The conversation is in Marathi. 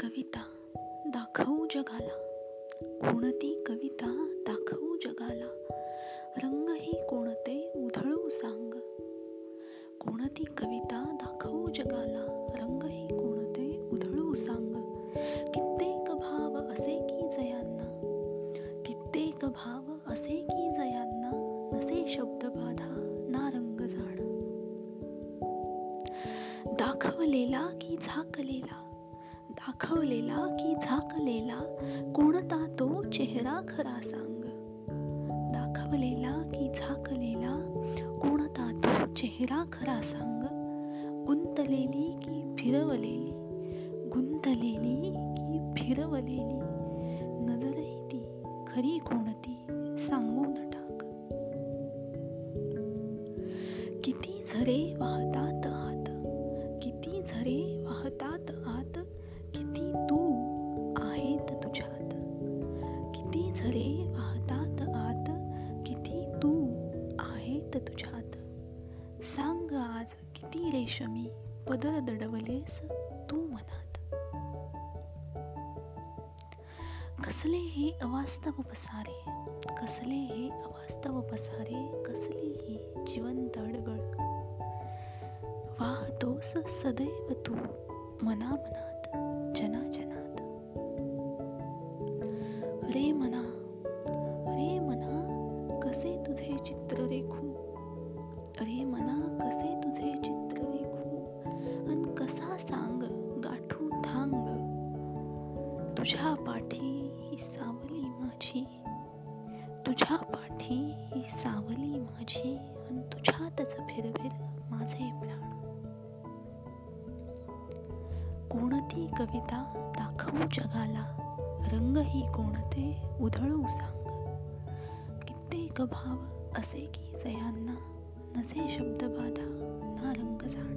कविता दाखवू जगाला. कोणती कविता दाखवू जगाला? रंगही कोणते उधळू सांग. कोणती कविता दाखवू जगाला? रंगही कोणते उधळू सांग. कित्येक भाव असे की जयांना. कित्येक भाव असे की जयांना. नसे शब्द बाधा ना रंग झाड दाखवलेला की झाकलेला. दाखवलेला की झाकलेला कोणता तो चेहरा खरा सांग. दाखवलेला की झाकलेला कोणता तो चेहरा खरा सांग. गुंतलेली की फिरवलेली गुंतलेली की फिरवलेली नजरही ती खरी कोणती सांगून टाक. किती झरे वाहतात आहेत तुझ्यात सांग आज किती रेशमी पदर दडवलेस तू मनात. कसले हे अवास्तव पसारे कसले हे अवास्तव पसारे कसली ही जिवंत अडगळ. वाहतोस सदैव तू मना मनात जना जनात रे मना रे तुझ्या पाठी ही सावली माझी. तुझ्या पाठी ही सावली माझी आणि तुझ्यातच फिरफिर माझे प्राण. कोणती कविता दाखवू जगाला? रंग ही कोणते? उधळू सांग. कित्येक भाव असे की जयांना नसे शब्द बाधा. ना रंग जाण.